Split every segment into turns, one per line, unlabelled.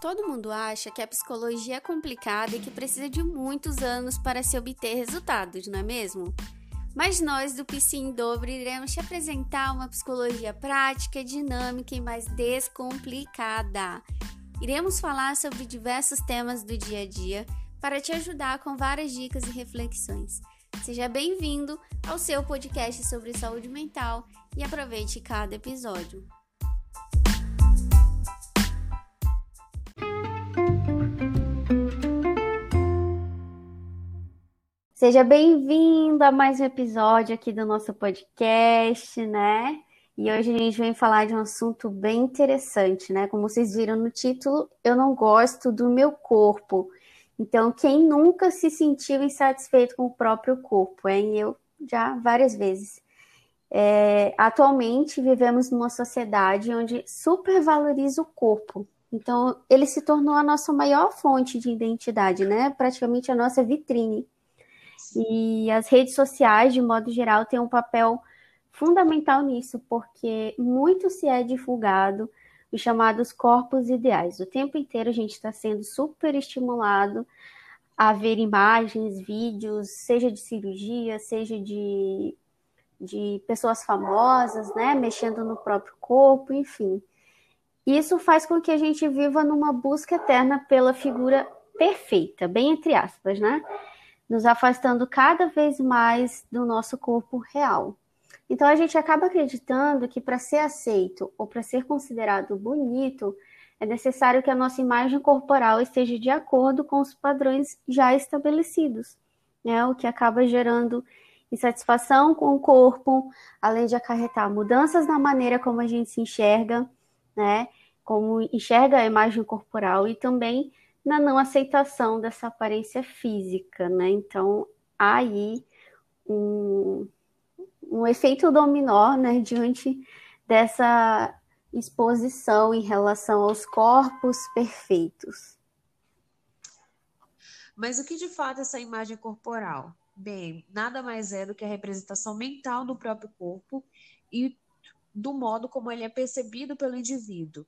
Todo mundo acha que a psicologia é complicada e que precisa de muitos anos para se obter resultados, não é mesmo? Mas nós do PC em Dobro iremos te apresentar uma psicologia prática, dinâmica e mais descomplicada. Iremos falar sobre diversos temas do dia a dia para te ajudar com várias dicas e reflexões. Seja bem-vindo ao seu podcast sobre saúde mental e aproveite cada episódio. Seja bem-vindo a mais um episódio aqui do nosso podcast, né? E hoje a gente vem falar de um assunto bem interessante, né? Como vocês viram no título, eu não gosto do meu corpo. Então, quem nunca se sentiu insatisfeito com o próprio corpo, hein? Eu já várias vezes. É, atualmente vivemos numa sociedade onde supervaloriza o corpo. Então, ele se tornou a nossa maior fonte de identidade, né? Praticamente a nossa vitrine. E as redes sociais, de modo geral, têm um papel fundamental nisso, porque muito se é divulgado os chamados corpos ideais. O tempo inteiro a gente está sendo super estimulado a ver imagens, vídeos, seja de cirurgia, seja de, de pessoas famosas, né, mexendo no próprio corpo, enfim. Isso faz com que a gente viva numa busca eterna pela figura perfeita, bem entre aspas, né? Nos afastando cada vez mais do nosso corpo real. Então a gente acaba acreditando que para ser aceito ou para ser considerado bonito, é necessário que a nossa imagem corporal esteja de acordo com os padrões já estabelecidos, né? O que acaba gerando insatisfação com o corpo, além de acarretar mudanças na maneira como a gente se enxerga, né? Como enxerga a imagem corporal e também na não aceitação dessa aparência física, né? Então, há aí um, um efeito dominó, né, diante dessa exposição em relação aos corpos perfeitos.
Mas o que de fato é essa imagem corporal? Bem, nada mais é do que a representação mental do próprio corpo e do modo como ele é percebido pelo indivíduo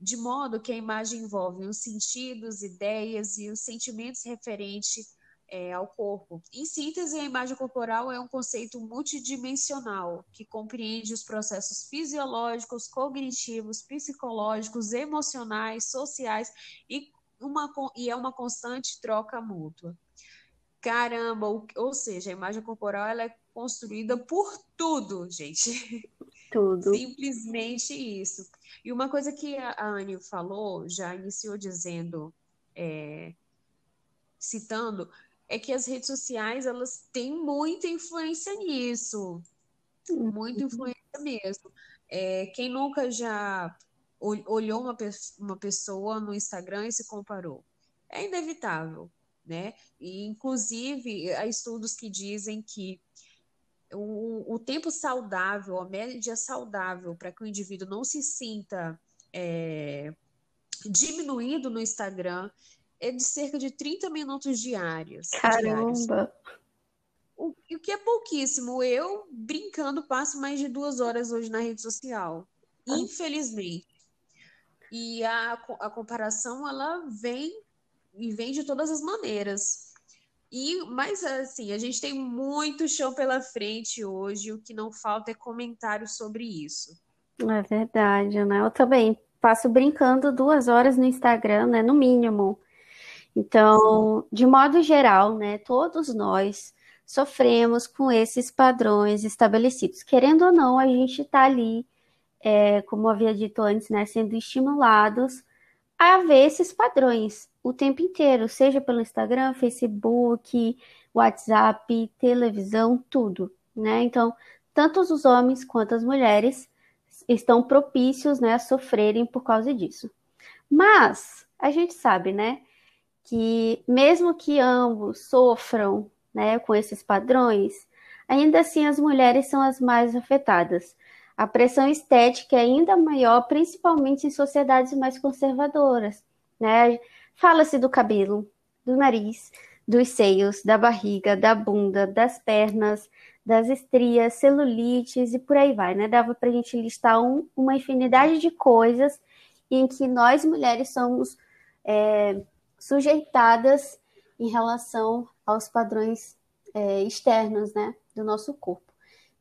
de modo que a imagem envolve os sentidos, ideias e os sentimentos referentes é, ao corpo. Em síntese, a imagem corporal é um conceito multidimensional que compreende os processos fisiológicos, cognitivos, psicológicos, emocionais, sociais e, uma, e é uma constante troca mútua. Caramba, ou, ou seja, a imagem corporal ela é construída por tudo, gente.
Tudo.
Simplesmente isso. E uma coisa que a Anne falou, já iniciou dizendo, é, citando, é que as redes sociais elas têm muita influência nisso. Uhum. Muita influência mesmo. É, quem nunca já olhou uma, uma pessoa no Instagram e se comparou? É inevitável, né? E, inclusive, há estudos que dizem que o, o tempo saudável, a média saudável para que o indivíduo não se sinta é, diminuído no Instagram é de cerca de 30 minutos diários.
Caramba! Diários.
O, o que é pouquíssimo. Eu, brincando, passo mais de duas horas hoje na rede social. Infelizmente. E a, a comparação, ela vem e vem de todas as maneiras. E, mas assim, a gente tem muito chão pela frente hoje, o que não falta é comentário sobre isso.
É verdade, né? Eu também passo brincando duas horas no Instagram, né? No mínimo. Então, de modo geral, né, todos nós sofremos com esses padrões estabelecidos. Querendo ou não, a gente está ali, é, como havia dito antes, né, sendo estimulados a ver esses padrões o tempo inteiro, seja pelo Instagram, Facebook, WhatsApp, televisão, tudo, né? Então, tanto os homens quanto as mulheres estão propícios, né, a sofrerem por causa disso. Mas a gente sabe, né, que mesmo que ambos sofram, né, com esses padrões, ainda assim as mulheres são as mais afetadas. A pressão estética é ainda maior, principalmente em sociedades mais conservadoras, né? Fala-se do cabelo, do nariz, dos seios, da barriga, da bunda, das pernas, das estrias, celulites e por aí vai, né? Dava para a gente listar um, uma infinidade de coisas em que nós mulheres somos é, sujeitadas em relação aos padrões é, externos, né, do nosso corpo.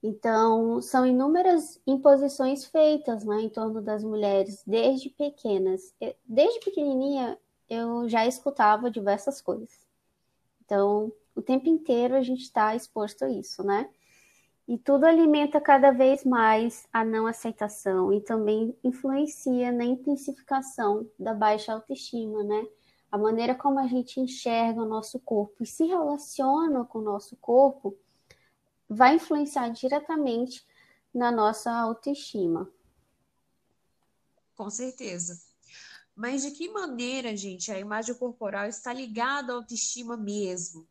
Então, são inúmeras imposições feitas né, em torno das mulheres desde pequenas. Desde pequenininha, eu já escutava diversas coisas. Então, o tempo inteiro a gente está exposto a isso, né? E tudo alimenta cada vez mais a não aceitação e também influencia na intensificação da baixa autoestima, né? A maneira como a gente enxerga o nosso corpo e se relaciona com o nosso corpo vai influenciar diretamente na nossa autoestima.
Com certeza. Mas de que maneira, gente, a imagem corporal está ligada à autoestima mesmo?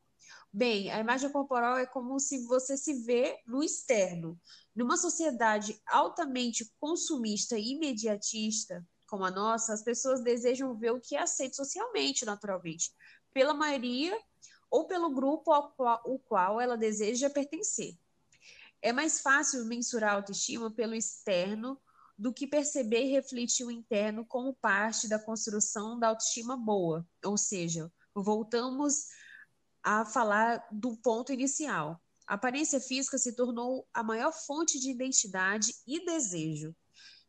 Bem, a imagem corporal é como se você se vê no externo. Numa sociedade altamente consumista e imediatista como a nossa, as pessoas desejam ver o que é aceito socialmente, naturalmente, pela maioria ou pelo grupo ao qual, ao qual ela deseja pertencer. É mais fácil mensurar a autoestima pelo externo do que perceber e refletir o interno como parte da construção da autoestima boa. Ou seja, voltamos a falar do ponto inicial. A aparência física se tornou a maior fonte de identidade e desejo.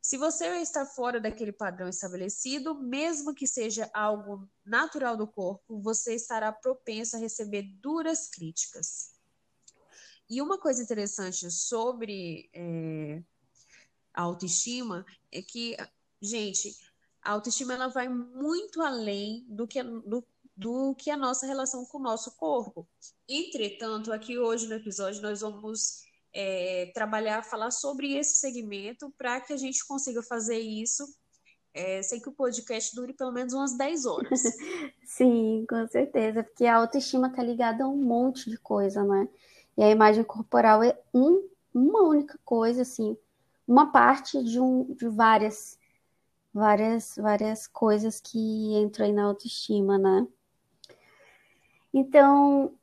Se você está fora daquele padrão estabelecido, mesmo que seja algo natural do corpo, você estará propenso a receber duras críticas. E uma coisa interessante sobre é, a autoestima é que, gente, a autoestima ela vai muito além do que, do, do que a nossa relação com o nosso corpo. Entretanto, aqui hoje no episódio nós vamos é, trabalhar, falar sobre esse segmento para que a gente consiga fazer isso é, sem que o podcast dure pelo menos umas 10 horas.
Sim, com certeza, porque a autoestima está ligada a um monte de coisa, né? E a imagem corporal é um, uma única coisa, assim, uma parte de, um, de várias, várias, várias coisas que entram aí na autoestima, né? Então,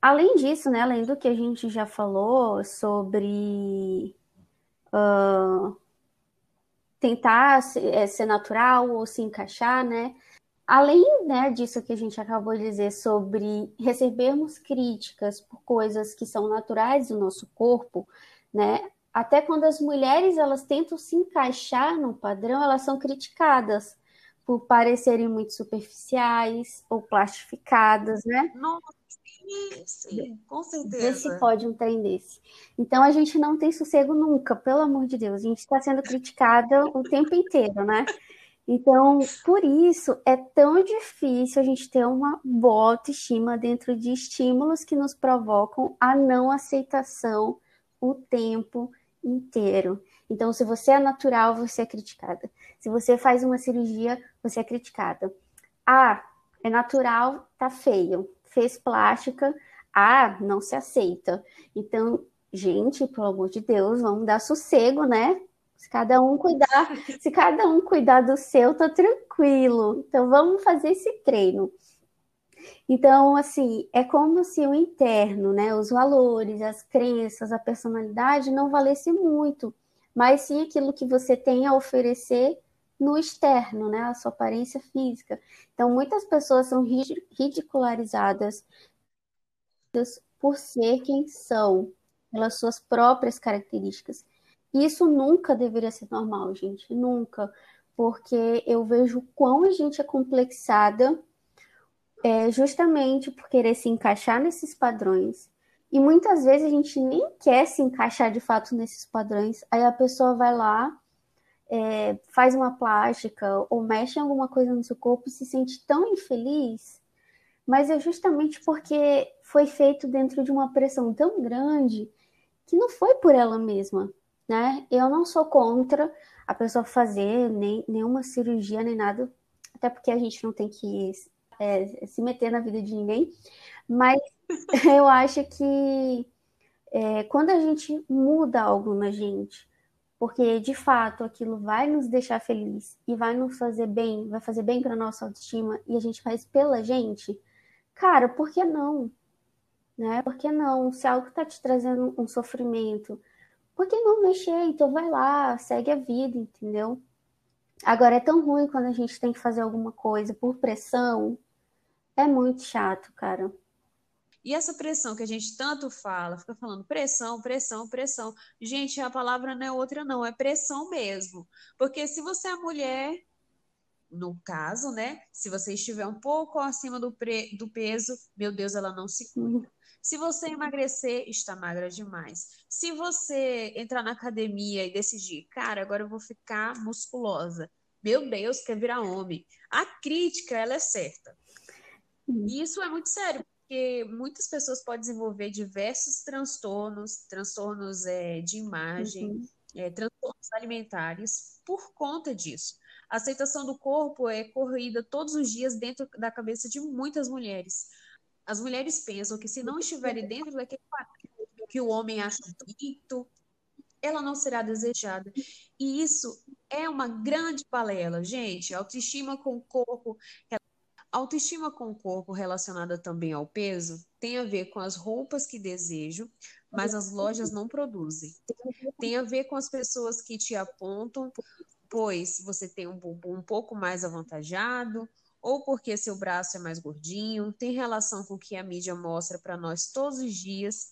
além disso, né, além do que a gente já falou sobre uh, tentar ser, é, ser natural ou se encaixar, né? Além né, disso que a gente acabou de dizer sobre recebermos críticas por coisas que são naturais do nosso corpo, né? Até quando as mulheres elas tentam se encaixar no padrão, elas são criticadas por parecerem muito superficiais ou plastificadas, né?
Nossa, sim, sim com certeza.
Vê se pode um trem desse. Então a gente não tem sossego nunca, pelo amor de Deus. A gente está sendo criticada o tempo inteiro, né? Então, por isso é tão difícil a gente ter uma boa autoestima dentro de estímulos que nos provocam a não aceitação o tempo inteiro. Então, se você é natural, você é criticada. Se você faz uma cirurgia, você é criticada. Ah, é natural, tá feio. Fez plástica, ah, não se aceita. Então, gente, pelo amor de Deus, vamos dar sossego, né? Se cada um cuidar, se cada um cuidar do seu, tá tranquilo. Então, vamos fazer esse treino. Então, assim, é como se o interno, né, os valores, as crenças, a personalidade não valesse muito, mas sim aquilo que você tem a oferecer no externo, né, a sua aparência física. Então, muitas pessoas são ridicularizadas por ser quem são, pelas suas próprias características. Isso nunca deveria ser normal, gente, nunca, porque eu vejo quão a gente é complexada é justamente por querer se encaixar nesses padrões. E muitas vezes a gente nem quer se encaixar de fato nesses padrões. Aí a pessoa vai lá, é, faz uma plástica ou mexe em alguma coisa no seu corpo e se sente tão infeliz. Mas é justamente porque foi feito dentro de uma pressão tão grande que não foi por ela mesma, né? Eu não sou contra a pessoa fazer nem, nenhuma cirurgia nem nada, até porque a gente não tem que é, se meter na vida de ninguém, mas eu acho que é, quando a gente muda algo na gente, porque de fato aquilo vai nos deixar feliz e vai nos fazer bem, vai fazer bem para nossa autoestima e a gente faz pela gente, cara, por que não? Né? Por que não? Se algo está te trazendo um sofrimento, por que não mexer? Então vai lá, segue a vida, entendeu? Agora é tão ruim quando a gente tem que fazer alguma coisa por pressão. É muito chato, cara.
E essa pressão que a gente tanto fala, fica falando pressão, pressão, pressão. Gente, a palavra não é outra, não, é pressão mesmo. Porque se você é mulher, no caso, né? Se você estiver um pouco acima do, pre, do peso, meu Deus, ela não se cuida. Se você emagrecer, está magra demais. Se você entrar na academia e decidir, cara, agora eu vou ficar musculosa. Meu Deus, quer virar homem. A crítica, ela é certa. E isso é muito sério, porque muitas pessoas podem desenvolver diversos transtornos, transtornos é, de imagem, uhum. é, transtornos alimentares, por conta disso. A aceitação do corpo é corrida todos os dias dentro da cabeça de muitas mulheres. As mulheres pensam que se não estiverem dentro daquele que o homem acha bonito, ela não será desejada. E isso é uma grande balela, gente. Autoestima com o corpo, autoestima com o corpo relacionada também ao peso tem a ver com as roupas que desejo, mas as lojas não produzem. Tem a ver com as pessoas que te apontam pois você tem um bumbum um pouco mais avantajado, ou porque seu braço é mais gordinho, tem relação com o que a mídia mostra para nós todos os dias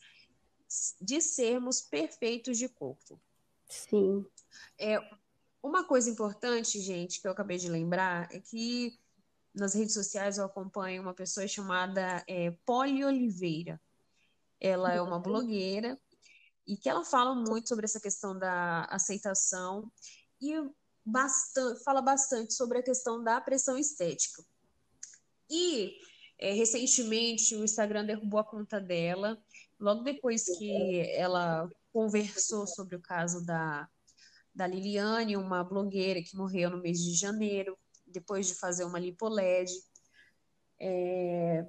de sermos perfeitos de corpo.
Sim.
É, uma coisa importante, gente, que eu acabei de lembrar, é que nas redes sociais eu acompanho uma pessoa chamada é, Polly Oliveira. Ela é uma blogueira e que ela fala muito sobre essa questão da aceitação. E bastante, fala bastante sobre a questão da pressão estética. E é, recentemente o Instagram derrubou a conta dela, logo depois que ela conversou sobre o caso da, da Liliane, uma blogueira que morreu no mês de janeiro, depois de fazer uma lipoled. É,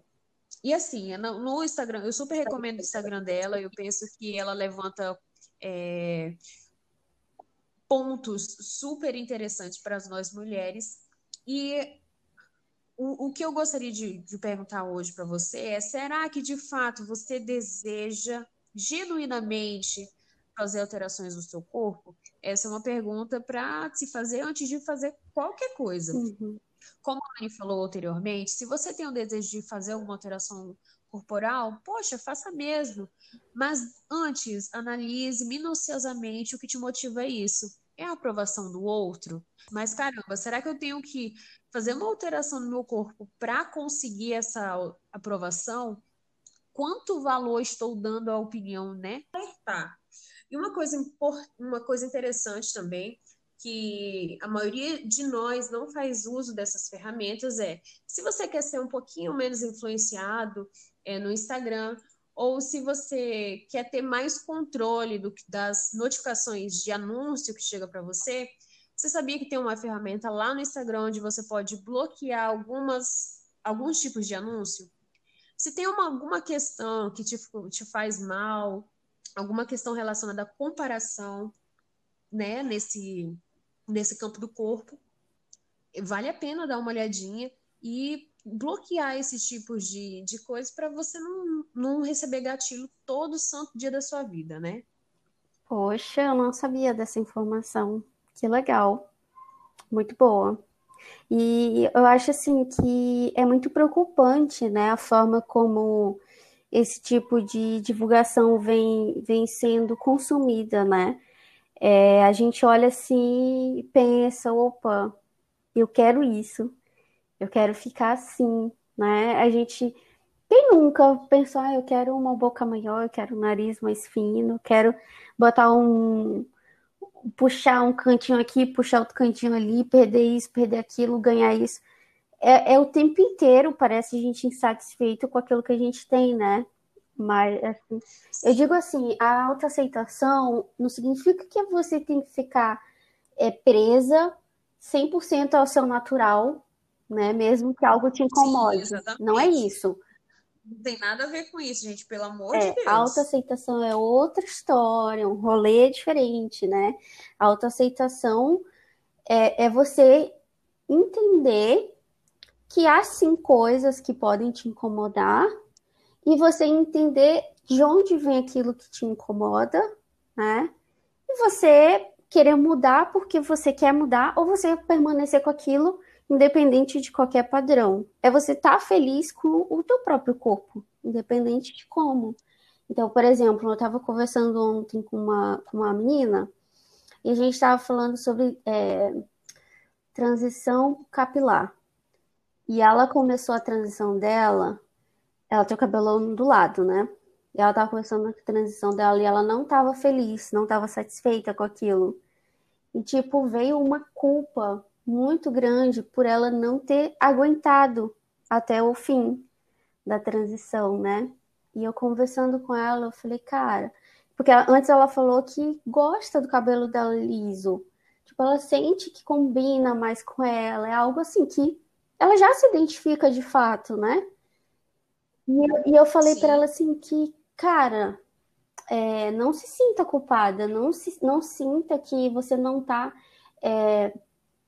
e assim, no Instagram, eu super recomendo o Instagram dela, eu penso que ela levanta é, pontos super interessantes para nós mulheres. E o, o que eu gostaria de, de perguntar hoje para você é: será que de fato você deseja genuinamente fazer alterações no seu corpo? Essa é uma pergunta para se fazer antes de fazer qualquer coisa. Uhum. Como a Anne falou anteriormente, se você tem o desejo de fazer alguma alteração corporal, poxa, faça mesmo. Mas antes, analise minuciosamente o que te motiva a isso. É a aprovação do outro? Mas caramba, será que eu tenho que fazer uma alteração no meu corpo para conseguir essa aprovação? Quanto valor estou dando à opinião, né? Tá. E uma coisa, uma coisa interessante também que a maioria de nós não faz uso dessas ferramentas é se você quer ser um pouquinho menos influenciado, é, no Instagram, ou se você quer ter mais controle do, das notificações de anúncio que chega para você, você sabia que tem uma ferramenta lá no Instagram onde você pode bloquear algumas, alguns tipos de anúncio? Se tem uma, alguma questão que te, te faz mal, alguma questão relacionada à comparação, né, nesse, nesse campo do corpo, vale a pena dar uma olhadinha e bloquear esses tipos de, de coisas para você não, não receber gatilho todo santo dia da sua vida, né?
Poxa, eu não sabia dessa informação. Que legal. Muito boa. E eu acho assim que é muito preocupante, né, a forma como esse tipo de divulgação vem, vem sendo consumida, né? É, a gente olha assim e pensa, opa, eu quero isso eu quero ficar assim, né? A gente. Quem nunca pensou, ah, eu quero uma boca maior, eu quero um nariz mais fino, quero botar um. puxar um cantinho aqui, puxar outro cantinho ali, perder isso, perder aquilo, ganhar isso. É, é o tempo inteiro, parece a gente insatisfeito com aquilo que a gente tem, né? Mas, assim, eu digo assim, a autoaceitação não significa que você tem que ficar é, presa 100% ao seu natural, né? Mesmo que algo te incomode. Sim, não é isso.
Não tem nada a ver com isso, gente, pelo amor é, de Deus.
A autoaceitação é outra história, um rolê diferente, né? A autoaceitação é, é você entender que há sim coisas que podem te incomodar e você entender de onde vem aquilo que te incomoda, né? E você querer mudar porque você quer mudar ou você permanecer com aquilo independente de qualquer padrão. É você estar tá feliz com o teu próprio corpo, independente de como. Então, por exemplo, eu estava conversando ontem com uma, com uma menina e a gente estava falando sobre é, transição capilar. E ela começou a transição dela, ela tem o cabelo ondulado, né? E ela estava começando a transição dela e ela não estava feliz, não estava satisfeita com aquilo. E, tipo, veio uma culpa muito grande por ela não ter aguentado até o fim da transição, né? E eu conversando com ela, eu falei, cara, porque antes ela falou que gosta do cabelo dela liso. Tipo, ela sente que combina mais com ela, é algo assim que ela já se identifica de fato, né? E eu, e eu falei para ela assim que, cara, é, não se sinta culpada, não, se, não sinta que você não tá é,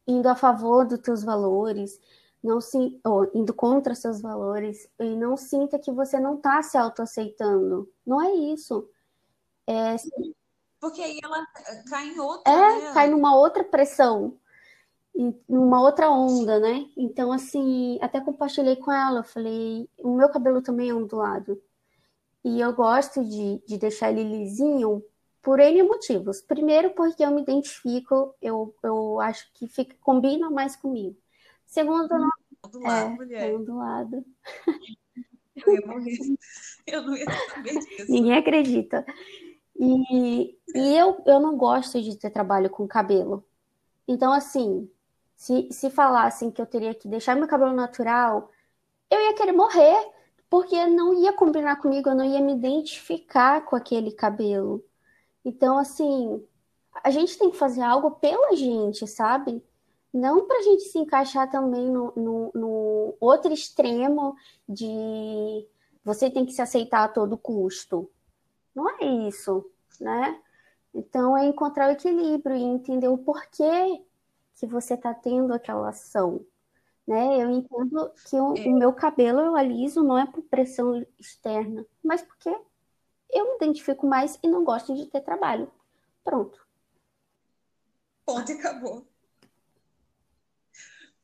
indo a favor dos teus valores, não se, ou indo contra seus valores, e não sinta que você não está se autoaceitando. Não é isso. É,
Porque aí ela cai em outra.
É, né? cai numa outra pressão, numa outra onda, né? Então, assim, até compartilhei com ela, eu falei, o meu cabelo também é ondulado. E eu gosto de, de deixar ele lisinho por N motivos. Primeiro, porque eu me identifico, eu, eu acho que fica, combina mais comigo. Segundo,
não, do lado,
é,
mulher.
do lado.
Eu ia morrer. Eu não ia saber disso.
Ninguém acredita. E, e eu, eu não gosto de ter trabalho com cabelo. Então, assim, se, se falassem que eu teria que deixar meu cabelo natural, eu ia querer morrer, porque não ia combinar comigo, eu não ia me identificar com aquele cabelo. Então, assim, a gente tem que fazer algo pela gente, sabe? Não para a gente se encaixar também no, no, no, outro extremo de você tem que se aceitar a todo custo. Não é isso, né? Então, é encontrar o equilíbrio e entender o porquê que você está tendo aquela ação. Né? Eu entendo que o, é. o meu cabelo eu aliso não é por pressão externa, mas porque eu me identifico mais e não gosto de ter trabalho. Pronto.
Ponto e acabou.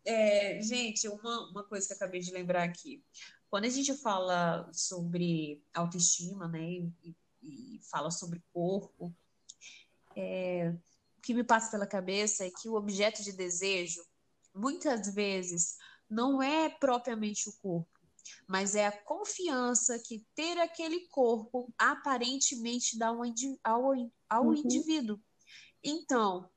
É, gente, uma, uma coisa que eu acabei de lembrar aqui. Quando a gente fala sobre autoestima, né, e, e fala sobre corpo, é, que me passa pela cabeça é que o objeto de desejo, muitas vezes, não é propriamente o corpo mas é a confiança que ter aquele corpo aparentemente dá ao, ao uhum. indivíduo. Então,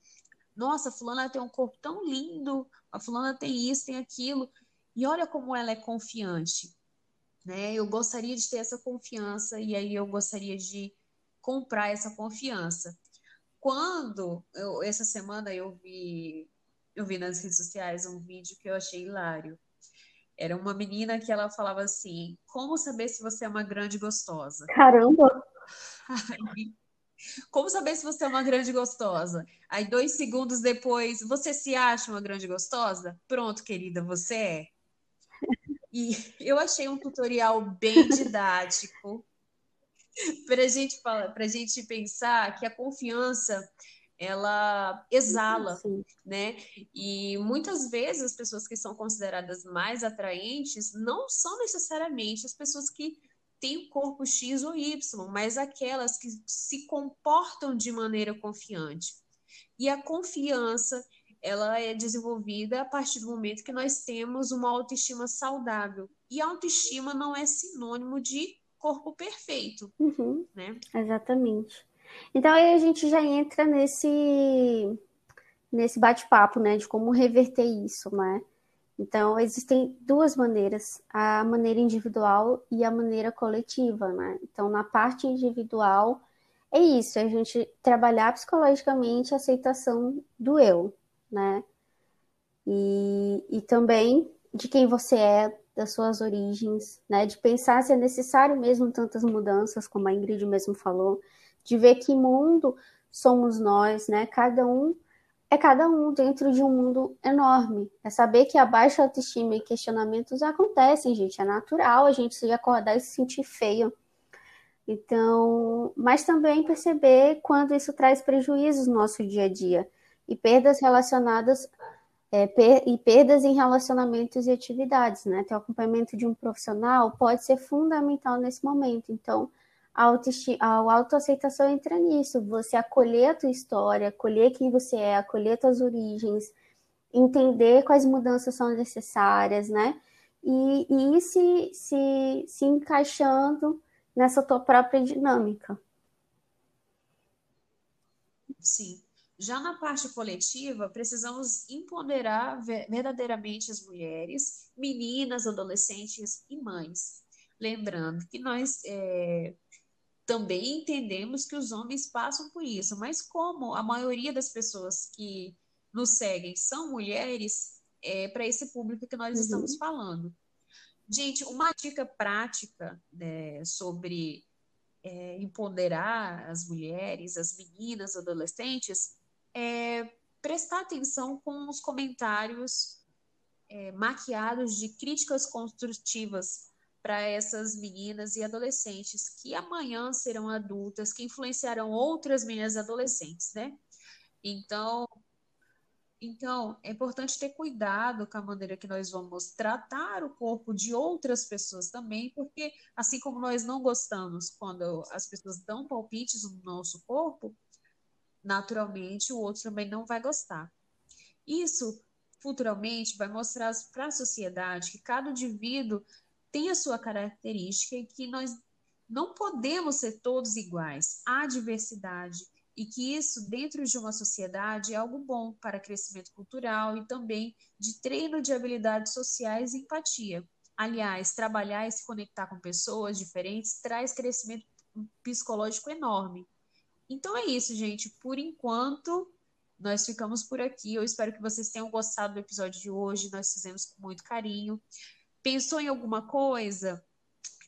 nossa, a fulana tem um corpo tão lindo, a fulana tem isso, tem aquilo, e olha como ela é confiante. Né? Eu gostaria de ter essa confiança e aí eu gostaria de comprar essa confiança. Quando eu, essa semana eu vi eu vi nas redes sociais um vídeo que eu achei hilário era uma menina que ela falava assim: Como saber se você é uma grande gostosa?
Caramba!
Aí, como saber se você é uma grande gostosa? Aí, dois segundos depois, você se acha uma grande gostosa? Pronto, querida, você é. E eu achei um tutorial bem didático para gente, a gente pensar que a confiança ela exala, Sim. né? E muitas vezes as pessoas que são consideradas mais atraentes não são necessariamente as pessoas que têm o corpo X ou Y, mas aquelas que se comportam de maneira confiante. E a confiança, ela é desenvolvida a partir do momento que nós temos uma autoestima saudável. E autoestima não é sinônimo de corpo perfeito,
uhum.
né?
Exatamente. Então aí a gente já entra nesse nesse bate-papo, né, de como reverter isso, né? Então existem duas maneiras, a maneira individual e a maneira coletiva, né? Então na parte individual é isso, é a gente trabalhar psicologicamente a aceitação do eu, né? E, e também de quem você é, das suas origens, né? De pensar se é necessário mesmo tantas mudanças, como a Ingrid mesmo falou, de ver que mundo somos nós, né? Cada um é cada um dentro de um mundo enorme. É saber que a baixa autoestima e questionamentos acontecem, gente. É natural a gente se acordar e se sentir feio. Então, mas também perceber quando isso traz prejuízos no nosso dia a dia e perdas relacionadas é, per, e perdas em relacionamentos e atividades, né? Ter o acompanhamento de um profissional pode ser fundamental nesse momento. Então, a, a autoaceitação entra nisso, você acolher a tua história, acolher quem você é, acolher tuas origens, entender quais mudanças são necessárias, né? E, e ir se, se, se encaixando nessa tua própria dinâmica.
Sim. Já na parte coletiva, precisamos empoderar verdadeiramente as mulheres, meninas, adolescentes e mães. Lembrando que nós é, também entendemos que os homens passam por isso, mas como a maioria das pessoas que nos seguem são mulheres, é para esse público que nós uhum. estamos falando. Gente, uma dica prática né, sobre é, empoderar as mulheres, as meninas, adolescentes, é prestar atenção com os comentários é, maquiados de críticas construtivas para essas meninas e adolescentes que amanhã serão adultas, que influenciarão outras meninas adolescentes, né? Então, então, é importante ter cuidado com a maneira que nós vamos tratar o corpo de outras pessoas também, porque assim como nós não gostamos quando as pessoas dão palpites no nosso corpo, naturalmente o outro também não vai gostar. Isso futuramente vai mostrar para a sociedade que cada indivíduo tem a sua característica e que nós não podemos ser todos iguais. Há diversidade e que isso, dentro de uma sociedade, é algo bom para crescimento cultural e também de treino de habilidades sociais e empatia. Aliás, trabalhar e se conectar com pessoas diferentes traz crescimento psicológico enorme. Então é isso, gente. Por enquanto, nós ficamos por aqui. Eu espero que vocês tenham gostado do episódio de hoje. Nós fizemos com muito carinho. Pensou em alguma coisa?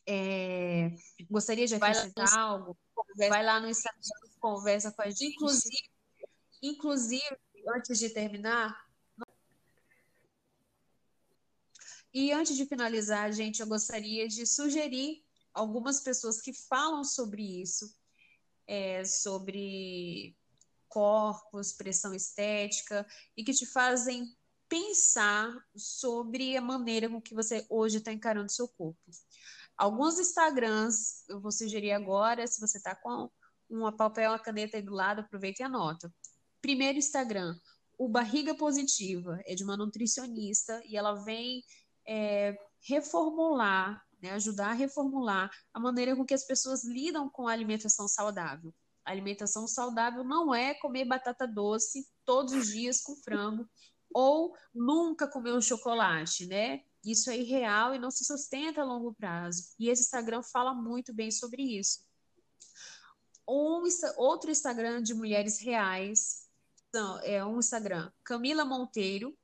É... Gostaria de acrescentar algo? Vai lá no Instagram, conversa com a gente. Inclusive, inclusive antes de terminar, e antes de finalizar, gente, eu gostaria de sugerir algumas pessoas que falam sobre isso, é, sobre corpos, pressão estética, e que te fazem pensar sobre a maneira com que você hoje está encarando seu corpo. Alguns Instagrams, eu vou sugerir agora, se você está com uma papel, uma caneta aí do lado, aproveita e anota. Primeiro Instagram, o Barriga Positiva, é de uma nutricionista e ela vem é, reformular, né, ajudar a reformular a maneira com que as pessoas lidam com a alimentação saudável. A alimentação saudável não é comer batata doce todos os dias com frango ou nunca comer um chocolate, né? Isso é irreal e não se sustenta a longo prazo. E esse Instagram fala muito bem sobre isso. Um, outro Instagram de mulheres reais é um Instagram Camila Monteiro,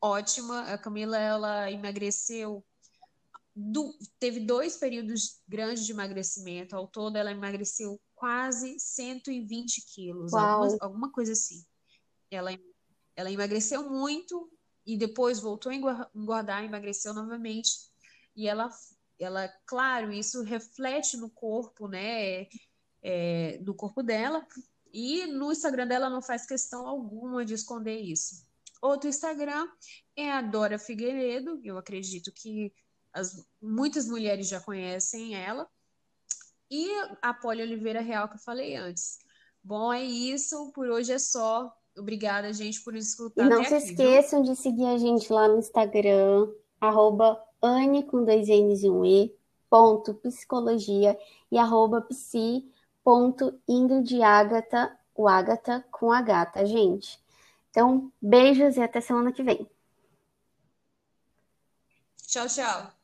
ótima. A Camila ela emagreceu, do, teve dois períodos grandes de emagrecimento. Ao todo, ela emagreceu quase 120 quilos, alguma, alguma coisa assim. Ela, ela emagreceu muito e depois voltou a engordar, emagreceu novamente. E ela, ela, claro, isso reflete no corpo, né? É, do corpo dela. E no Instagram dela não faz questão alguma de esconder isso. Outro Instagram é a Dora Figueiredo, eu acredito que as, muitas mulheres já conhecem ela. E a Poli Oliveira Real, que eu falei antes. Bom, é isso. Por hoje é só. Obrigada, gente, por escutar.
E não se aqui, esqueçam viu? de seguir a gente lá no Instagram, arroba Anne com dois N's e um E, ponto psicologia e arroba psi ponto Ingrid Agatha, o Agatha com a gata, gente. Então, beijos e até semana que vem.
Tchau, tchau.